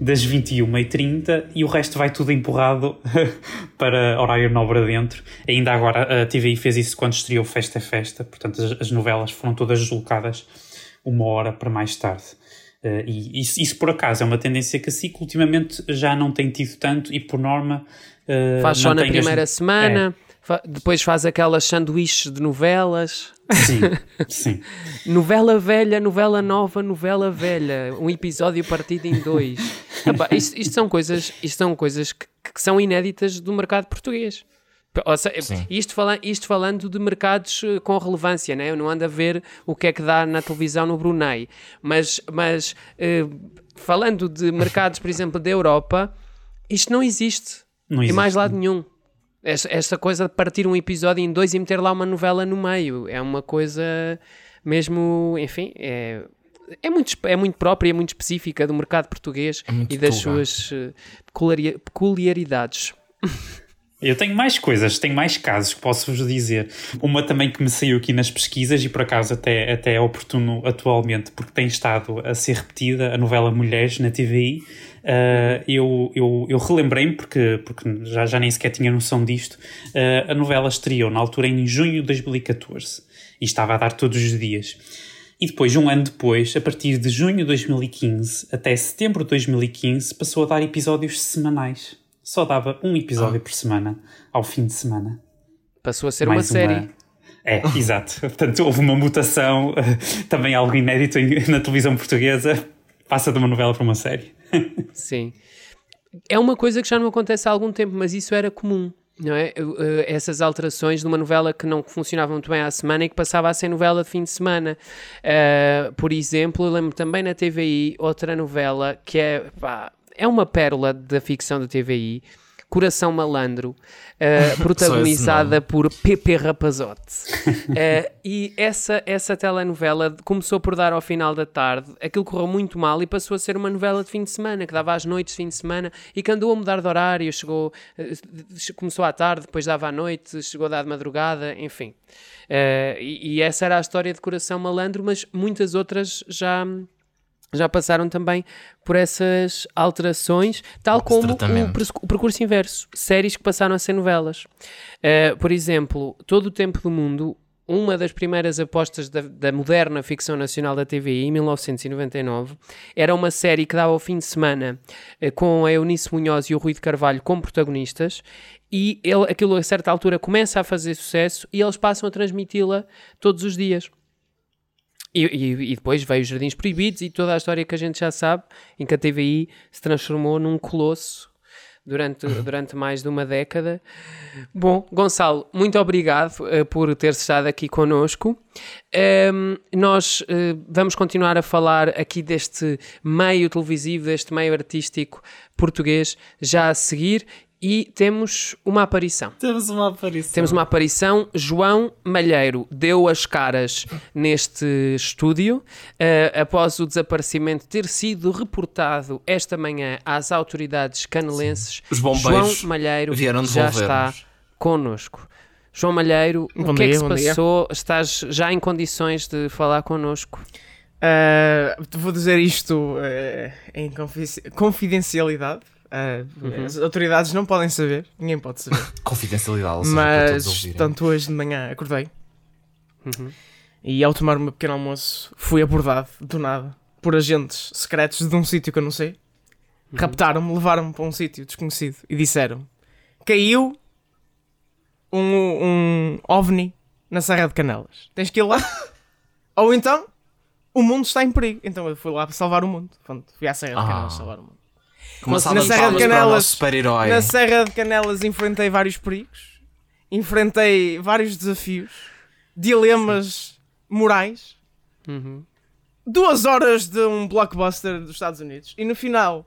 das 21h30 e o resto vai tudo empurrado para horário nobre dentro. Ainda agora a TVI fez isso quando estreou Festa é Festa, portanto as, as novelas foram todas deslocadas uma hora para mais tarde. Uh, e isso, isso, por acaso é uma tendência que a SIC ultimamente já não tem tido tanto e por norma uh, faz só na primeira as... semana. É depois faz aquelas sanduíches de novelas. Sim, sim. novela velha, novela nova, novela velha. Um episódio partido em dois. Epá, isto, isto, são coisas, isto são coisas que, que são inéditas do mercado português. Seja, isto, fala, isto falando de mercados eh, com relevância, né? eu não ando a ver o que é que dá na televisão no Brunei, mas, mas uh, falando de mercados, por exemplo, da Europa, isto não existe, não existe. em mais lado nenhum. Esta coisa de partir um episódio em dois e meter lá uma novela no meio é uma coisa mesmo, enfim, é, é, muito, é muito própria, é muito específica do mercado português é e das suas uh, peculiaridades. Eu tenho mais coisas, tenho mais casos que posso-vos dizer. Uma também que me saiu aqui nas pesquisas e por acaso até, até é oportuno atualmente, porque tem estado a ser repetida a novela Mulheres na TVI Uh, eu, eu, eu relembrei-me, porque, porque já, já nem sequer tinha noção disto, uh, a novela estreou na altura em junho de 2014 e estava a dar todos os dias. E depois, um ano depois, a partir de junho de 2015 até setembro de 2015, passou a dar episódios semanais. Só dava um episódio ah. por semana, ao fim de semana. Passou a ser Mais uma série. É, exato. Portanto, houve uma mutação, também algo inédito na televisão portuguesa, passa de uma novela para uma série. Sim. É uma coisa que já não acontece há algum tempo, mas isso era comum. Não é? Essas alterações de uma novela que não funcionava muito bem à semana e que passava a ser novela de fim de semana. Uh, por exemplo, eu lembro também na TVI outra novela que é, pá, é uma pérola da ficção da TVI, Coração Malandro, uh, protagonizada por Pepe Rapazote. Uh, e essa, essa telenovela começou por dar ao final da tarde, aquilo correu muito mal e passou a ser uma novela de fim de semana, que dava às noites de fim de semana e que andou a mudar de horário, chegou, uh, começou à tarde, depois dava à noite, chegou a dar de madrugada, enfim. E, e essa era a história de Coração Malandro, mas muitas outras já já passaram também por essas alterações, tal como o, o, percurso inverso, séries que passaram a ser novelas. Uh, por exemplo, Todo o Tempo do Mundo, uma das primeiras apostas da, da, moderna ficção nacional da TVI, em 1999, era uma série que dava ao fim de semana uh, com a Eunice Munhoz e o Rui de Carvalho como protagonistas, e ele, aquilo a certa altura começa a fazer sucesso e eles passam a transmiti-la todos os dias. E, e, e, depois veio os Jardins Proibidos e toda a história que a gente já sabe, em que a TVI se transformou num colosso durante, durante mais de uma década. Bom, Gonçalo, muito obrigado uh, por ter estado aqui connosco. Um, nós uh, vamos continuar a falar aqui deste meio televisivo, deste meio artístico português, já a seguir e temos uma aparição. Temos uma aparição. Temos uma aparição. João Malheiro deu as caras neste estúdio uh, após o desaparecimento ter sido reportado esta manhã às autoridades canelenses. Os bombeiros João Malheiro vieram já está connosco. João Malheiro, bom o que dia, é que se passou? Dia. Estás já em condições de falar connosco? Uh, vou dizer isto uh, em confidencialidade Uh, uhum. As autoridades não podem saber, ninguém pode saber. Confidencialidade, mas tanto hoje de manhã acordei uhum. e ao tomar o meu pequeno almoço fui abordado do nada por agentes secretos de um sítio que eu não sei. Uhum. Raptaram-me, levaram-me para um sítio desconhecido e disseram: caiu um, um ovni na Serra de Canelas. Tens que ir lá. Ou então o mundo está em perigo. Então eu fui lá para salvar o mundo. fui à Serra de Canelas ah. salvar o mundo. Uma na Serra de Canelas, na Serra de Canelas enfrentei vários perigos, enfrentei vários desafios, dilemas Sim. morais. Uhum. Duas horas de um blockbuster dos Estados Unidos e no final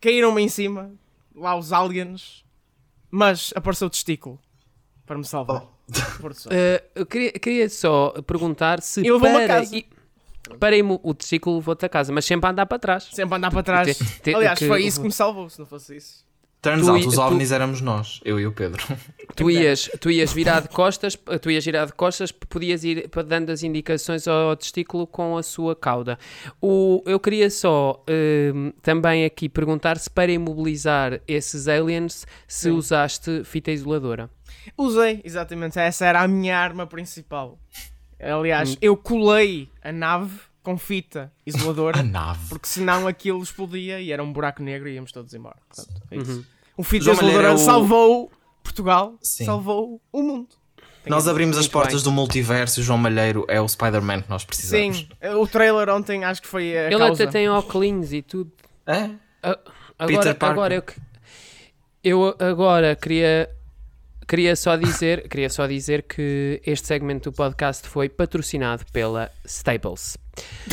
caíram-me em cima, lá os aliens, mas apareceu o testículo para me salvar. Oh. Uh, eu queria, queria, só perguntar se eu vou para... uma casa. E parei-me o triciclo, vou-te a casa, mas sempre a andar para trás. Sempre a andar para trás. Te, te, Aliás, que, foi isso que me salvou, se não fosse isso. Turns tu, out, os ovnis tu, éramos nós, eu e o Pedro. Tu ias, tu ias virar de costas, tu ias virar de costas, podias ir dando as indicações ao testículo com a sua cauda. O, eu queria só uh, também aqui perguntar se para imobilizar esses aliens, se Sim. usaste fita isoladora. Usei, exatamente, essa era a minha arma principal. Aliás, hum. eu colei a nave com fita isoladora. a nave. Porque senão aquilo explodia e era um buraco negro e íamos todos embora. Portanto, é uhum. O fita isoladora o... salvou Portugal, Sim. salvou o mundo. Tem nós abrimos as portas bem. do multiverso e o João Malheiro é o Spider-Man que nós precisamos. Sim, o trailer ontem acho que foi a Ele causa. até tem óculos e tudo. É? agora, agora eu, eu agora queria Queria só dizer, queria só dizer que este segmento do podcast foi patrocinado pela Staples.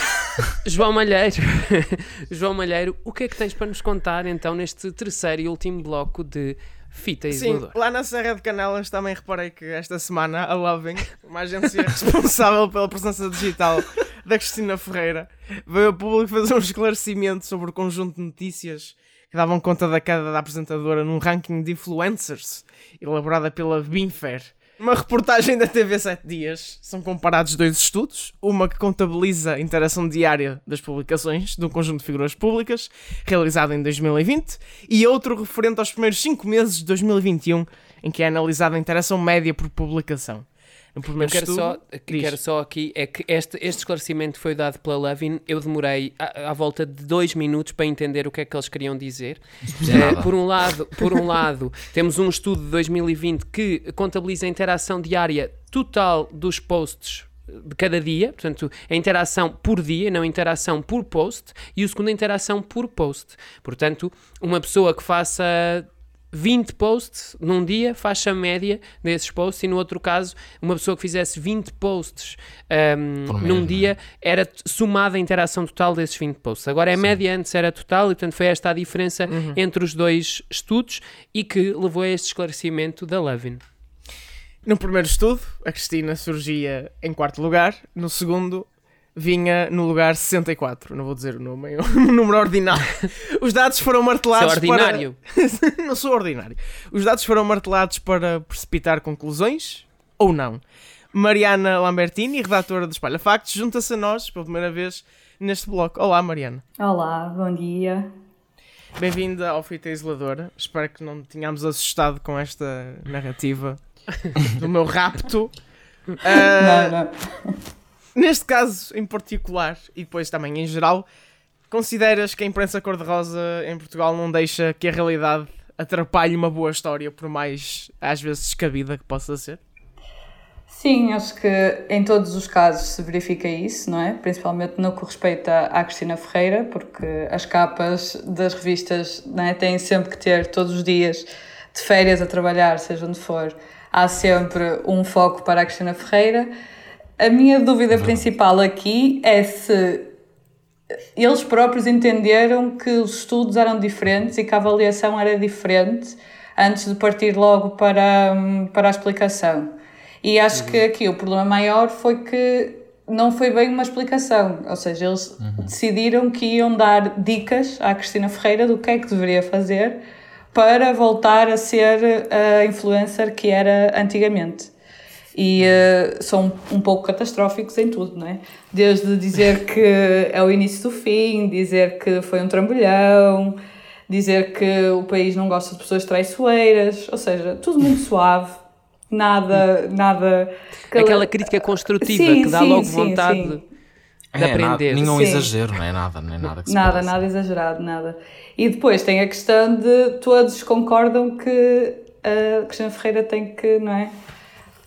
João Malheiro, João Malheiro, o que é que tens para nos contar então neste terceiro e último bloco de fita isolador? Sim, lá na Serra de Canelas também reparei que esta semana a Loving, uma agência responsável pela presença digital da Cristina Ferreira, veio ao público fazer um esclarecimento sobre o conjunto de notícias que davam conta da queda da apresentadora num ranking de influencers elaborada pela Binfair. Uma reportagem da TV 7 Dias. São comparados dois estudos, uma que contabiliza a interação diária das publicações de um conjunto de figuras públicas, realizado em 2020, e outro referente aos primeiros 5 meses de 2021, em que é analisada a interação média por publicação primeiro eu quero estudo, só, quero só aqui, é que este, este esclarecimento foi dado pela Levin, eu demorei à, à, volta de dois minutos para entender o que é que eles queriam dizer. Uh, por um lado, por um lado, temos um estudo de 2020 que contabiliza a interação diária total dos posts de cada dia, portanto, a interação por dia, não a interação por post, e o segundo a interação por post. Portanto, uma pessoa que faça 20 posts num dia, faixa média desses posts, e no outro caso, uma pessoa que fizesse 20 posts um, num é? dia, era somada a interação total desses 20 posts. Agora, a Sim. média antes era total, e portanto foi esta a diferença uhum. entre os dois estudos e que levou a este esclarecimento da Levin. No primeiro estudo, a Cristina surgia em quarto lugar, no segundo, vinha no lugar 64. Não vou dizer o nome, é um número ordinário. Os dados foram martelados Seu ordinário. para. não sou ordinário. Os dados foram martelados para precipitar conclusões ou não. Mariana Lambertini, redatora do Espalha Factos, junta-se a nós pela primeira vez neste bloco. Olá, Mariana. Olá, bom dia. Bem-vinda ao Fita Isoladora. Espero que não tenhamos assustado com esta narrativa do meu rapto. Uh... Não, não neste caso em particular, e depois também em geral, consideras que a imprensa cor-de-rosa em Portugal não deixa que a realidade atrapalhe uma boa história, por mais às vezes descabida que possa ser? Sim, acho que em todos os casos se verifica isso, não é? Principalmente no que respeita à Cristina Ferreira, porque as capas das revistas não é? têm sempre que ter todos os dias de férias a trabalhar, seja onde for, há sempre um foco para a Cristina Ferreira. A minha dúvida principal aqui é se eles próprios entenderam que os estudos eram diferentes e que a avaliação era diferente antes de partir logo para, para a explicação. E acho uhum. que aqui o problema maior foi que não foi bem uma explicação, ou seja, eles uhum. decidiram que iam dar dicas à Cristina Ferreira do que é que deveria fazer para voltar a ser a influencer que era antigamente. E uh, são um pouco catastróficos em tudo, não é? Desde dizer que é o início do fim, dizer que foi um trambolhão, dizer que o país não gosta de pessoas traiçoeiras, ou seja, tudo muito suave nada, nada. Aquela crítica construtiva sim, que dá sim, logo sim, vontade de, de é, aprender. Nada, nenhum exagero, não é nada, nem nada que Nada, nada exagerado, nada. E depois tem a questão de todos concordam que a Cristina Ferreira tem que, não é?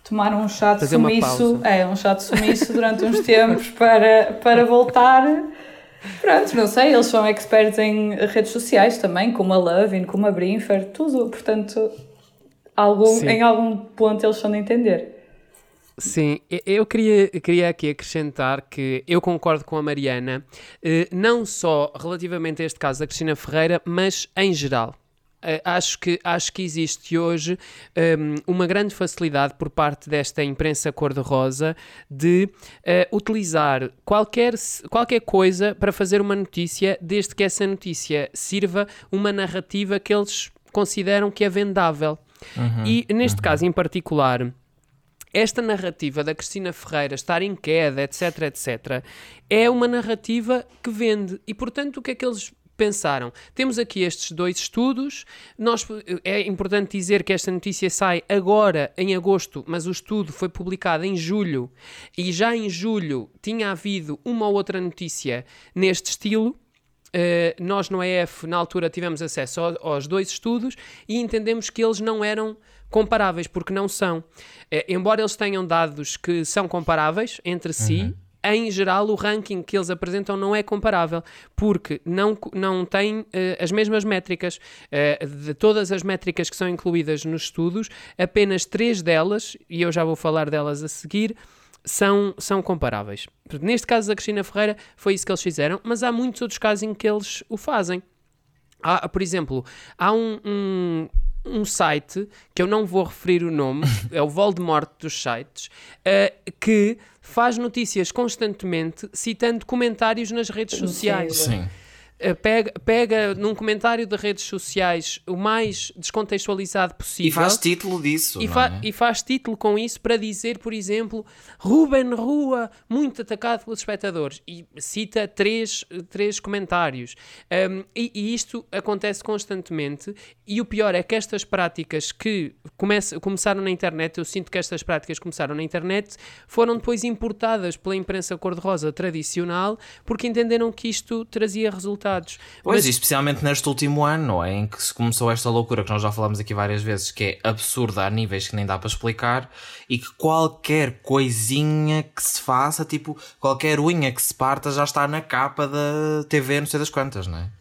Tomar um chá de Fazer sumiço, é, um chá de sumiço durante uns tempos para, para voltar. Pronto, não sei, eles são experts em redes sociais também, como a Lovin, como a Brinfer, tudo, portanto, algum, em algum ponto eles estão a entender. Sim, eu queria, queria aqui acrescentar que eu concordo com a Mariana, eh, não só relativamente a este caso da Cristina Ferreira, mas em geral. Uh, acho, que, acho que existe hoje um, ehm, uma grande facilidade por parte desta imprensa cor-de-rosa de uh, utilizar qualquer, qualquer coisa para fazer uma notícia, desde que essa notícia sirva uma narrativa que eles consideram que é vendável. Uhum, e neste uhum. caso em particular, esta narrativa da Cristina Ferreira estar em queda, etc, etc, é uma narrativa que vende. E portanto, o que é que eles pensaram? Temos aqui estes dois estudos. Nós, é importante dizer que esta notícia sai agora, em agosto, mas o estudo foi publicado em julho e já em julho tinha havido uma ou outra notícia neste estilo. Uh, nós no EF, na altura, tivemos acesso ao, aos dois estudos e entendemos que eles não eram comparáveis, porque não são. Uh, embora eles tenham dados que são comparáveis entre si, uhum. Em geral o ranking que eles apresentam não é comparável, porque não, não tem uh, as mesmas métricas. de todas as métricas que são incluídas nos estudos, apenas três delas, e eu já vou falar delas a seguir, são, são comparáveis. Neste caso da Cristina Ferreira foi isso que eles fizeram, mas há muitos outros casos em que eles o fazem. Há, por exemplo, há um, um, um site que eu não vou referir o nome, é o Voldemort dos sites, uh, que faz notícias constantemente citando comentários nas redes sociais. Sim. Eh, pega, pega num comentário de redes sociais o mais descontextualizado possível. E faz título disso. E, fa é? e faz título com isso para dizer, por exemplo, Ruben Rua, muito atacado pelos espectadores. E cita três, três comentários. Um, e, e, isto acontece constantemente. E o pior é que estas práticas que comece, começaram na internet, eu sinto que estas práticas começaram na internet, foram depois importadas pela imprensa cor-de-rosa tradicional porque entenderam que isto trazia resultados Pois, Mas... especialmente neste último ano, não é? Em que se começou esta loucura que nós já falamos aqui várias vezes, que é absurda a níveis que nem dá para explicar, e que qualquer coisinha que se faça, tipo, qualquer unha que se parta já está na capa da TV, não sei das quantas, não é?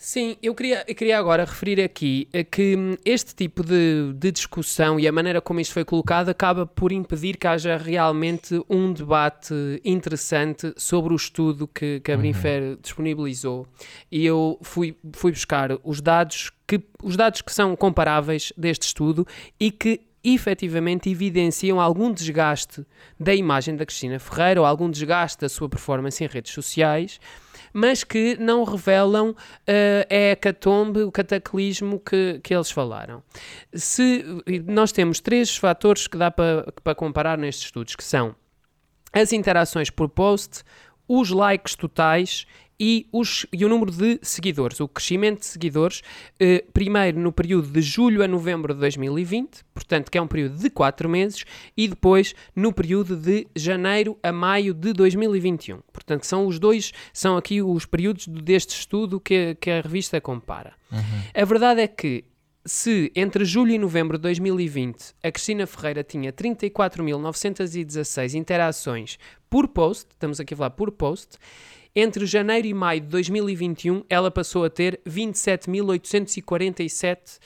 Sim, eu queria, eu queria agora referir aqui que hum, este tipo de, de, discussão e a maneira como isto foi colocado acaba por impedir que haja realmente um debate interessante sobre o estudo que, que a Brinfer uhum. disponibilizou. E eu fui, fui buscar os dados, que, os dados que são comparáveis deste estudo e que efetivamente evidenciam algum desgaste da imagem da Cristina Ferreira ou algum desgaste da sua performance em redes sociais mas que não revelam uh, a hecatombe, o cataclismo que, que eles falaram. Se, nós temos três fatores que dá para pa comparar nestes estudos, que são as interações por post, os likes totais e, os, e o número de seguidores, o crescimento de seguidores, eh, primeiro no período de julho a novembro de 2020, portanto, que é um período de 4 meses, e depois no período de janeiro a maio de 2021. Portanto, são os dois, são aqui os períodos deste estudo que, que a revista compara. Uhum. A verdade é que se entre julho e novembro de 2020 a Cristina Ferreira tinha 34.916 interações por post, estamos aqui a falar por post, entre janeiro e maio de 2021, ela passou a ter 27.847 uh,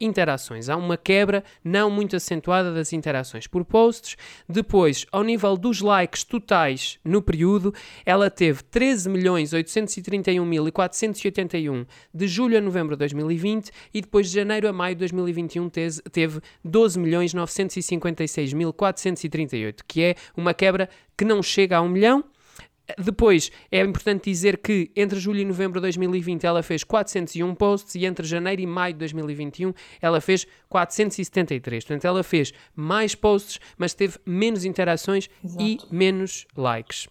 interações. Há uma quebra não muito acentuada das interações por posts. Depois, ao nível dos likes totais no período, ela teve 13.831.481 de julho a novembro de 2020 e depois de janeiro a maio de 2021 teve 12.956.438, que é uma quebra que não chega a um milhão, depois, é importante dizer que entre julho e novembro de 2020 ela fez 401 posts e entre janeiro e maio de 2021 ela fez 473. Portanto, ela fez mais posts, mas teve menos interações Exato. e menos likes.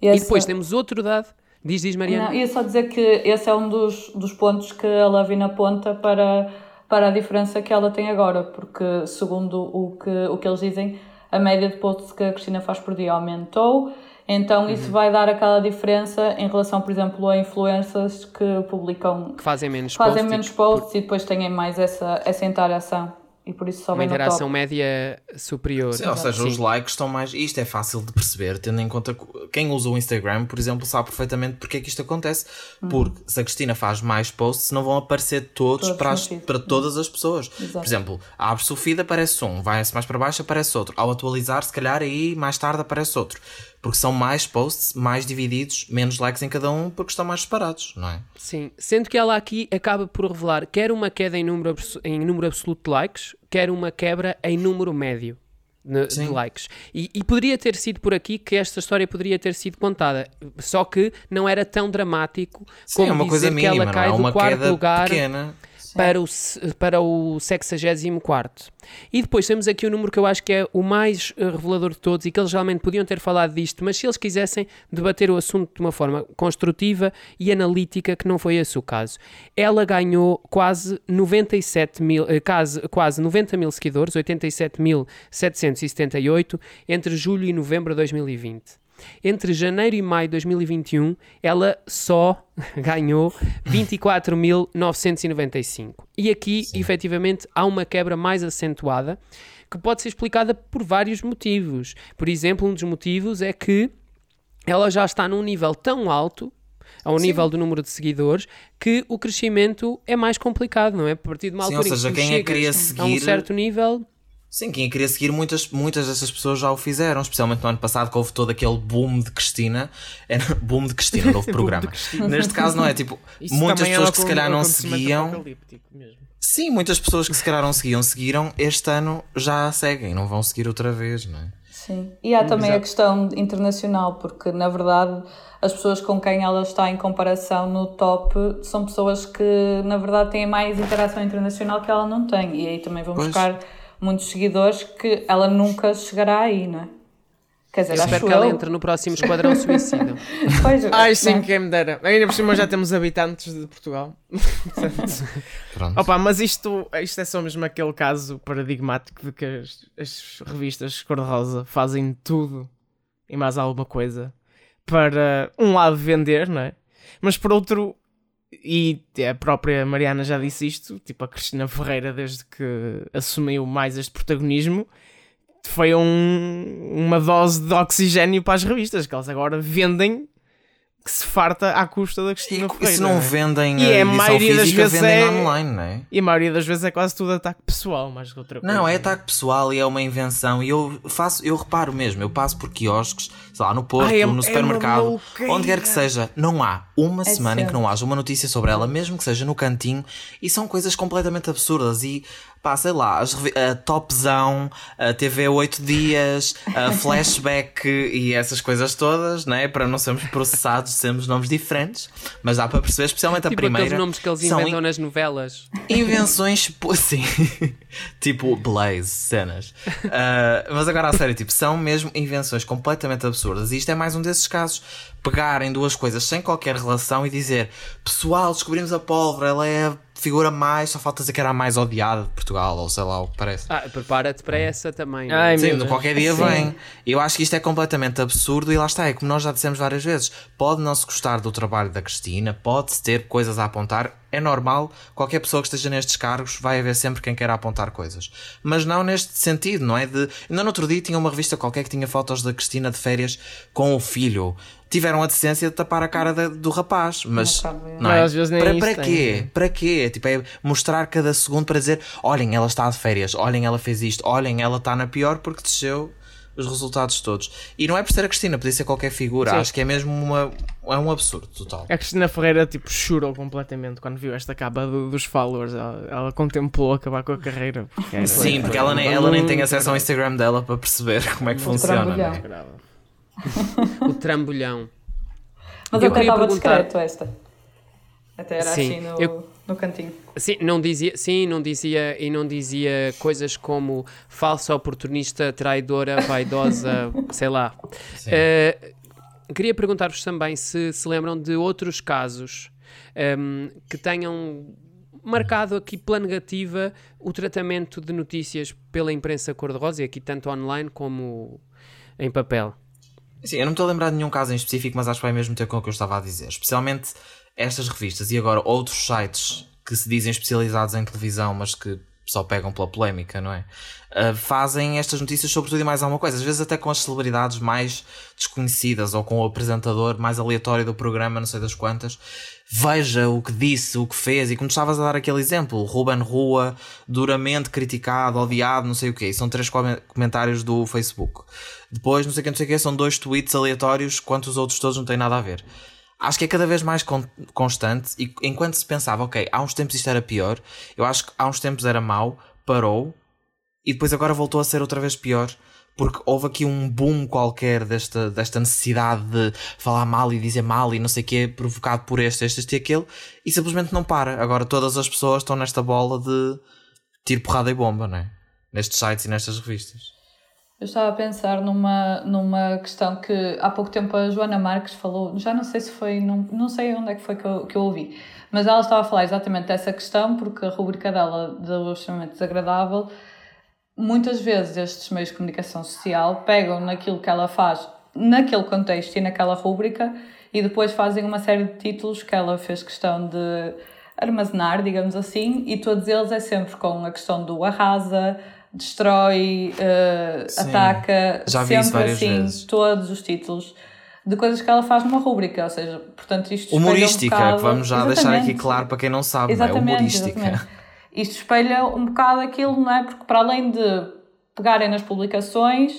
Essa... E depois temos outro dado. Diz, diz Mariana. Não, ia só dizer que esse é um dos, dos pontos que a Lavina aponta para, para a diferença que ela tem agora, porque segundo o que, o que eles dizem, a média de posts que a Cristina faz por dia aumentou então uhum. isso vai dar aquela diferença em relação, por exemplo, a influencers que publicam que fazem menos fazem posts, menos posts e depois têm mais essa, essa interação e por isso só uma interação média superior. Sim, ou seja, Sim. os likes estão mais. Isto é fácil de perceber, tendo em conta que quem usa o Instagram, por exemplo, sabe perfeitamente porque é que isto acontece. Uhum. Porque se a Cristina faz mais posts, não vão aparecer todos, todos para, as, para todas as pessoas. Exato. Por exemplo, abre-se o feed, aparece um, vai-se mais para baixo, aparece outro. Ao atualizar, se calhar aí mais tarde aparece outro porque são mais posts, mais divididos, menos likes em cada um, porque estão mais separados, não é? Sim, sendo que ela aqui acaba por revelar quer uma queda em número, em número absoluto de likes, quer uma quebra em número médio de likes. E, e, poderia ter sido por aqui que esta história poderia ter sido contada, só que não era tão dramático Sim, como é uma dizer coisa mínima, que ela cai é do quarto lugar. Pequena para o, para o 64. E depois temos aqui o um número que eu acho que é o mais eh, revelador de todos e que eles realmente podiam ter falado disto, mas se eles quisessem debater o assunto de uma forma construtiva e analítica, que não foi esse o caso. Ela ganhou quase 97 mil, eh, quase, quase 90 mil seguidores, 87.778, entre julho e novembro de 2020 entre janeiro e maio de 2021, ela só ganhou 24.995. E aqui, Sim. efetivamente, há uma quebra mais acentuada que pode ser explicada por vários motivos. Por exemplo, um dos motivos é que ela já está num nível tão alto ao Sim. nível do número de seguidores, que o crescimento é mais complicado, não é? A partir de uma Sim, altura ou seja, em que quem a queria seguir... a um certo nível, Sim, quem queria seguir, muitas, muitas dessas pessoas já o fizeram, especialmente no ano passado, que houve todo aquele boom de Cristina. É, boom de Cristina, novo programa. Neste caso, não é tipo, Isso muitas é pessoas que se calhar não seguiam. Sim, muitas pessoas que se calhar não seguiam, seguiram, este ano já seguem, não vão seguir outra vez, não é? Sim, e há também Exato. a questão internacional, porque na verdade as pessoas com quem ela está em comparação no top são pessoas que na verdade têm mais interação internacional que ela não tem, e aí também vão pois. buscar muitos seguidores que ela nunca chegará aí, não é? Quer dizer, eu espero que ela entre no próximo Esquadrão Suicida. pois, Ai, sim, é. quem me dera. Ainda por cima já temos habitantes de Portugal. Pronto. Opa, mas isto, isto é só mesmo aquele caso paradigmático de que as, as revistas cor-de-rosa fazem tudo e mais alguma coisa para, um lado, vender, não é? Mas por outro, e a própria Mariana já disse isto, tipo a Cristina Ferreira, desde que assumiu mais este protagonismo, foi um, uma dose de oxigênio para as revistas, que elas agora vendem que se farta à custa da Cristina e, Ferreira. E se não vendem e a, a maioria das vezes vendem é, online, não é? E a maioria das vezes é quase tudo ataque pessoal, mais que outra coisa. Não, é ataque pessoal e é uma invenção. E eu faço, eu reparo mesmo, eu passo por quiosques, sei lá, no Porto, Ai, é, no é supermercado, é onde quer que seja, não há uma é semana certo. em que não haja uma notícia sobre ela, mesmo que seja no cantinho, e são coisas completamente absurdas. E pá, sei lá, as, a Topzão, a TV 8 dias, a Flashback e essas coisas todas, né? Para não sermos processados, sermos nomes diferentes, mas dá para perceber, especialmente tipo a primeira. Aqueles nomes que eles inventam in... nas novelas. Invenções, sim, tipo Blaze, cenas. Uh, mas agora a sério, tipo, são mesmo invenções completamente absurdas e isto é mais um desses casos. Pegarem duas coisas sem qualquer relação e dizer pessoal, descobrimos a pólvora, ela é figura mais, só falta dizer que era a mais odiada de Portugal, ou sei lá o que parece. Ah, prepara-te para essa também. não é? Ai, Sim, qualquer dia Sim. vem. Eu acho que isto é completamente absurdo e lá está, é como nós já dissemos várias vezes. Pode não se gostar do trabalho da Cristina, pode-se ter coisas a apontar, é normal, qualquer pessoa que esteja nestes cargos vai haver sempre quem queira apontar coisas. Mas não neste sentido, não é? De... Ainda no outro dia tinha uma revista qualquer que tinha fotos da Cristina de férias com o filho. Tiveram a decência de tapar a cara da- do rapaz, mas Não é? Às vezes nem para, isso para tem, quê? sim. Para quê? Tipo, é mostrar cada segundo para dizer: olhem, ela está de férias, olhem, ela fez isto, olhem, ela está na pior porque desceu os resultados todos. E não é por ser a Cristina, podia ser qualquer figura. Sim. Acho que é mesmo uma, é um absurdo total. A Cristina Ferreira tipo chorou completamente quando viu esta capa do- dos followers. Ela, ela contemplou acabar com a carreira. porque Sim, porque ela nem, ela nem tem acesso ao. Instagram dela para perceber como é que funciona. né? O trambolhão. Mas Eu eu estava perguntar- discreto esta. Até era Sim, assim no, eu- no cantinho. Sim, não dizia, sim, não dizia e não dizia coisas como falsa oportunista, traidora, vaidosa, sei lá. Eh, queria perguntar-vos também se se lembram de outros casos ehm, que tenham marcado aqui pela negativa o tratamento de notícias pela imprensa cor-de-rosa, e aqui tanto online como em papel. Sim, eu não estou a lembrar de nenhum caso em específico, mas acho que vai mesmo ter com o que eu estava a dizer. Especialmente estas revistas e agora outros sites que se dizem especializados em televisão, mas que só pegam pela polémica, não é? Uh, fazem estas notícias sobre tudo e mais alguma coisa. Às vezes até com as celebridades mais desconhecidas ou com o apresentador mais aleatório do programa, não sei das quantas. Veja o que disse, o que fez. E como estavas a dar aquele exemplo, Ruben Rua, duramente criticado, odiado, não sei o quê. E são três come- comentários do Facebook. Depois, não sei o que, não sei o que, são dois tweets aleatórios, quanto os outros todos não têm nada a ver. Acho que é cada vez mais con- constante e enquanto se pensava, ok, há uns tempos isto era pior, eu acho que há uns tempos era mau, parou e depois agora voltou a ser outra vez pior porque houve aqui um boom qualquer desta, desta necessidade de falar mal e dizer mal e não sei o que provocado por este, este, este e aquele e simplesmente não para. Agora todas as pessoas estão nesta bola de tiro, porrada e bomba, não é? Nestes sites e nestas revistas. Eu estava a pensar numa, numa questão que há pouco tempo a Joana Marques falou, já não sei se foi, num, não sei onde é que foi que eu, que eu ouvi, mas ela estava a falar exatamente dessa questão, porque a rubrica dela do extremamente desagradável, muitas vezes estes meios de comunicação social pegam naquilo que ela faz, naquele contexto e naquela rubrica, e depois fazem uma série de títulos que ela fez questão de armazenar, digamos assim, e todos eles é sempre com a questão do arrasa, destrói, eh, Sim. ataca, Já vi sempre várias assim, vezes. todos os títulos de coisas que ela faz numa rúbrica, ou seja, portanto isto espelha Humorística, um bocado... que vamos já deixar aqui Exatamente. claro para quem não sabe, não é? Exatamente, Humorística. exatamente. Isto espelha um bocado aquilo, não é? Porque para além de pegarem nas publicações,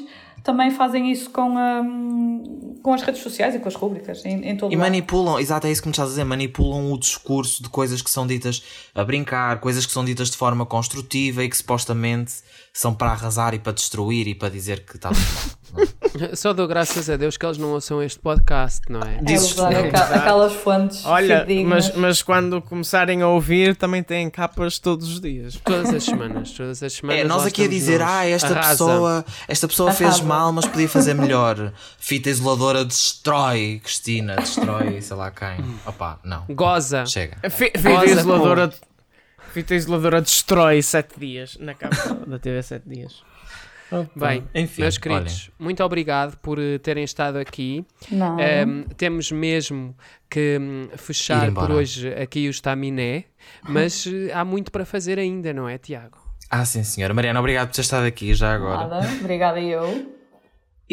também fazem isso com, hum, com as redes sociais e com as rúbricas, em, em todo E lado. manipulam, exato, é isso que me estás a dizer, manipulam o discurso de coisas que são ditas a brincar, coisas que são ditas de forma construtiva e que supostamente são para arrasar e para destruir e para dizer que está tudo mal. Só dou graças a Deus que eles não ouçam este podcast, não é? É Dizes tu. aqua- aquelas fontes Olha, mas, mas quando começarem a ouvir, também têm capas todos os dias. Todas as semanas, todas as semanas. É, nós aqui a dizer, nós. ah, esta Arrasa. pessoa, esta pessoa fez mal, mas podia fazer melhor. Fita isoladora destrói, Cristina, destrói, sei lá quem. Opa, não. Goza. Chega. Fi- Fita Rosa isoladora, fita isoladora destrói 7 dias na capa da TV 7 dias. Bem, Enfim, meus queridos, muito obrigado por eh, terem estado aqui. Não. Ehm, temos mesmo que hum, fechar por hoje aqui o Staminé, mas eh, há muito para fazer ainda, não é, Tiago? Ah, sim, senhora. Mariana, obrigado por ter estado aqui já agora. Nada, obrigada eu.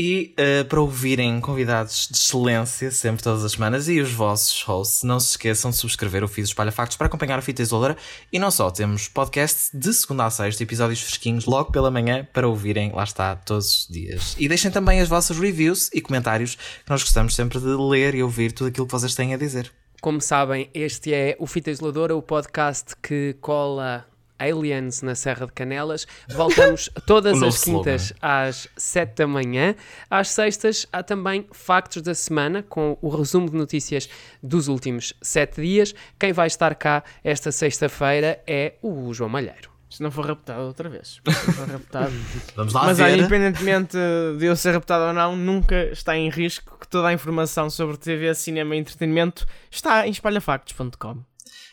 E eh, para ouvirem convidados de excelência, sempre todas as semanas, e os vossos hosts, não se esqueçam de subscrever o do Espalha Factos para acompanhar a fita isoladora. E não só, temos podcast de segunda a sexta, episódios fresquinhos logo pela manhã para ouvirem, lá está, todos os dias. E deixem também as vossas reviews e comentários, que nós gostamos sempre de ler e ouvir tudo aquilo que vocês têm a dizer. Como sabem, este é o Fita Isoladora, o podcast que cola aliens na Serra de Canelas. Voltamos todas as quintas às 7 da manhã. Às sextas há também Factos da Semana, com o resumo de notícias dos últimos 7 dias. Quem vai estar cá esta sexta-feira é o João Malheiro. Se não for raptado outra vez. Se não for raptado. Vamos lá Mas ver. olha, independentemente de eu ser raptado ou não, nunca está em risco que toda a informação sobre TV, cinema e entretenimento está em espalhafactos.com.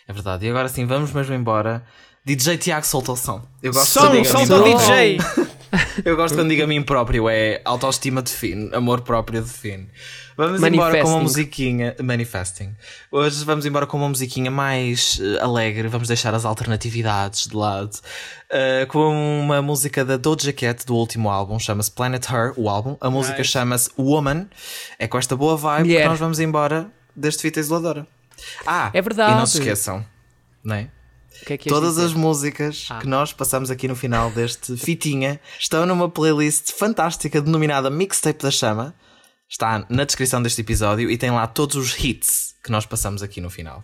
É verdade. E agora sim, vamos mesmo embora. DJ Tiago solta o som. Eu gosto Som, de solta o DJ! Eu gosto quando digo a mim próprio, é autoestima define, amor próprio define. Vamos embora com uma musiquinha. Manifesting. Hoje vamos embora com uma musiquinha mais eh, alegre, vamos deixar as alternatividades de lado. Eh, com uma música da Doja Cat do último álbum, chama-se Planet Her, o álbum. A música Nice. chama-se Woman. É com esta boa vibe Mulher. que nós vamos embora deste fita isoladora. Ah, É verdade. E não se esqueçam, não é? Que é que Todas dizer? as músicas Ah. que nós passamos aqui no final deste fitinha estão numa playlist fantástica denominada Mixtape da Chama. Está na descrição deste episódio e tem lá todos os hits que nós passamos aqui no final.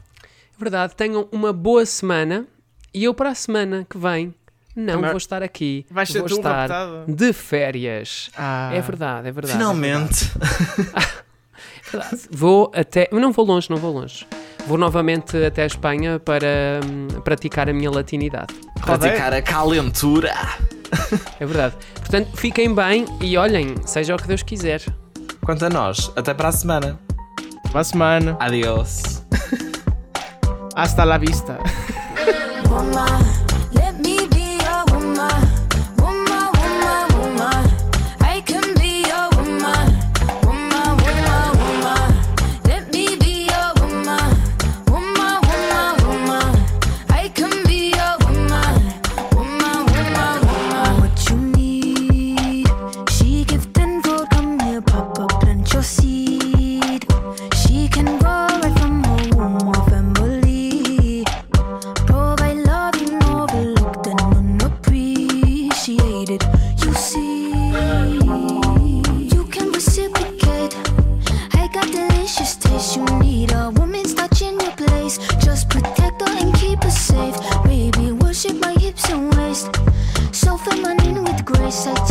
Verdade, tenham uma boa semana e eu para a semana que vem não Também- vou estar aqui. Vais ser vou tu estar raptado? de férias. Ah. É verdade, é verdade. Finalmente! é verdade. Vou até. Não vou longe, não vou longe. Vou novamente até a Espanha para hum, praticar a minha latinidade. Praticar a calentura! É verdade. Portanto, fiquem bem e olhem, seja o que Deus quiser. Quanto a nós, até para a semana. Boa semana. Adiós! Hasta la vista. Voy.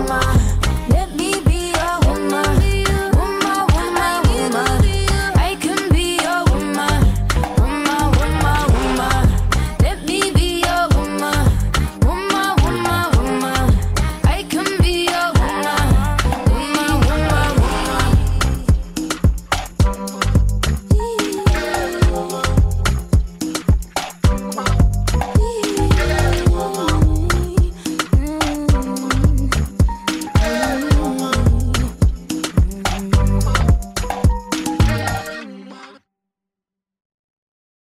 Woman. Let me